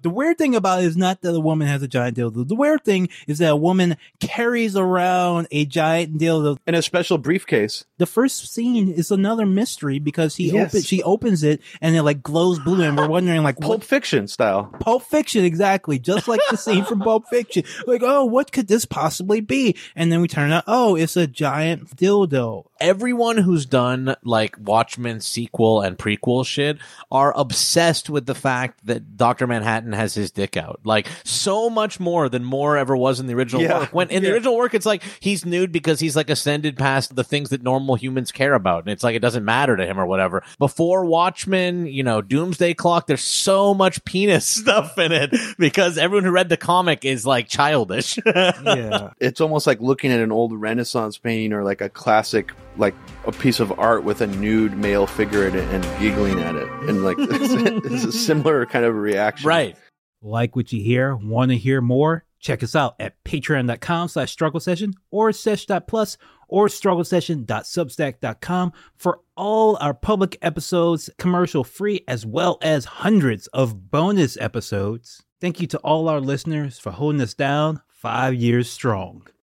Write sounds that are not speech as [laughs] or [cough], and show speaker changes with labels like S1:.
S1: The weird thing about it is not that a woman has a giant dildo. The weird thing is that a woman carries around a giant dildo.
S2: In a special briefcase.
S1: The first scene is another mystery because he
S2: Yes.
S1: opens, she opens it and it like glows blue and we're wondering like
S2: Pulp
S1: what
S2: Fiction style.
S1: Pulp Fiction, exactly. Just like the scene from Pulp Fiction. Like, oh, what could this possibly be? And then we turn out, oh, it's a giant dildo.
S3: Everyone who's done like Watchmen sequel and prequel shit are obsessed with the fact that Dr. Manhattan has his dick out. Like so much more than Moore ever was in the original
S2: Yeah.
S3: work. When in the original work, it's like he's nude because he's like ascended past the things that normal humans care about. And it's like it doesn't matter to him or whatever. Before Watchmen, you know, Doomsday Clock, there's so much penis [laughs] stuff in it because everyone who read the comic is like childish. [laughs]
S1: Yeah.
S2: It's almost like looking at an old Renaissance painting or like a classic, like a piece of art with a nude male figure in it and giggling at it. And like, [laughs] it's, a similar kind of reaction.
S3: right.
S1: Like what you hear? Want to hear more? Check us out at patreon.com slash struggle session or sesh.plus or strugglesession.substack.com for all our public episodes commercial free as well as hundreds of bonus episodes. Thank you to all our listeners for holding us down five years strong.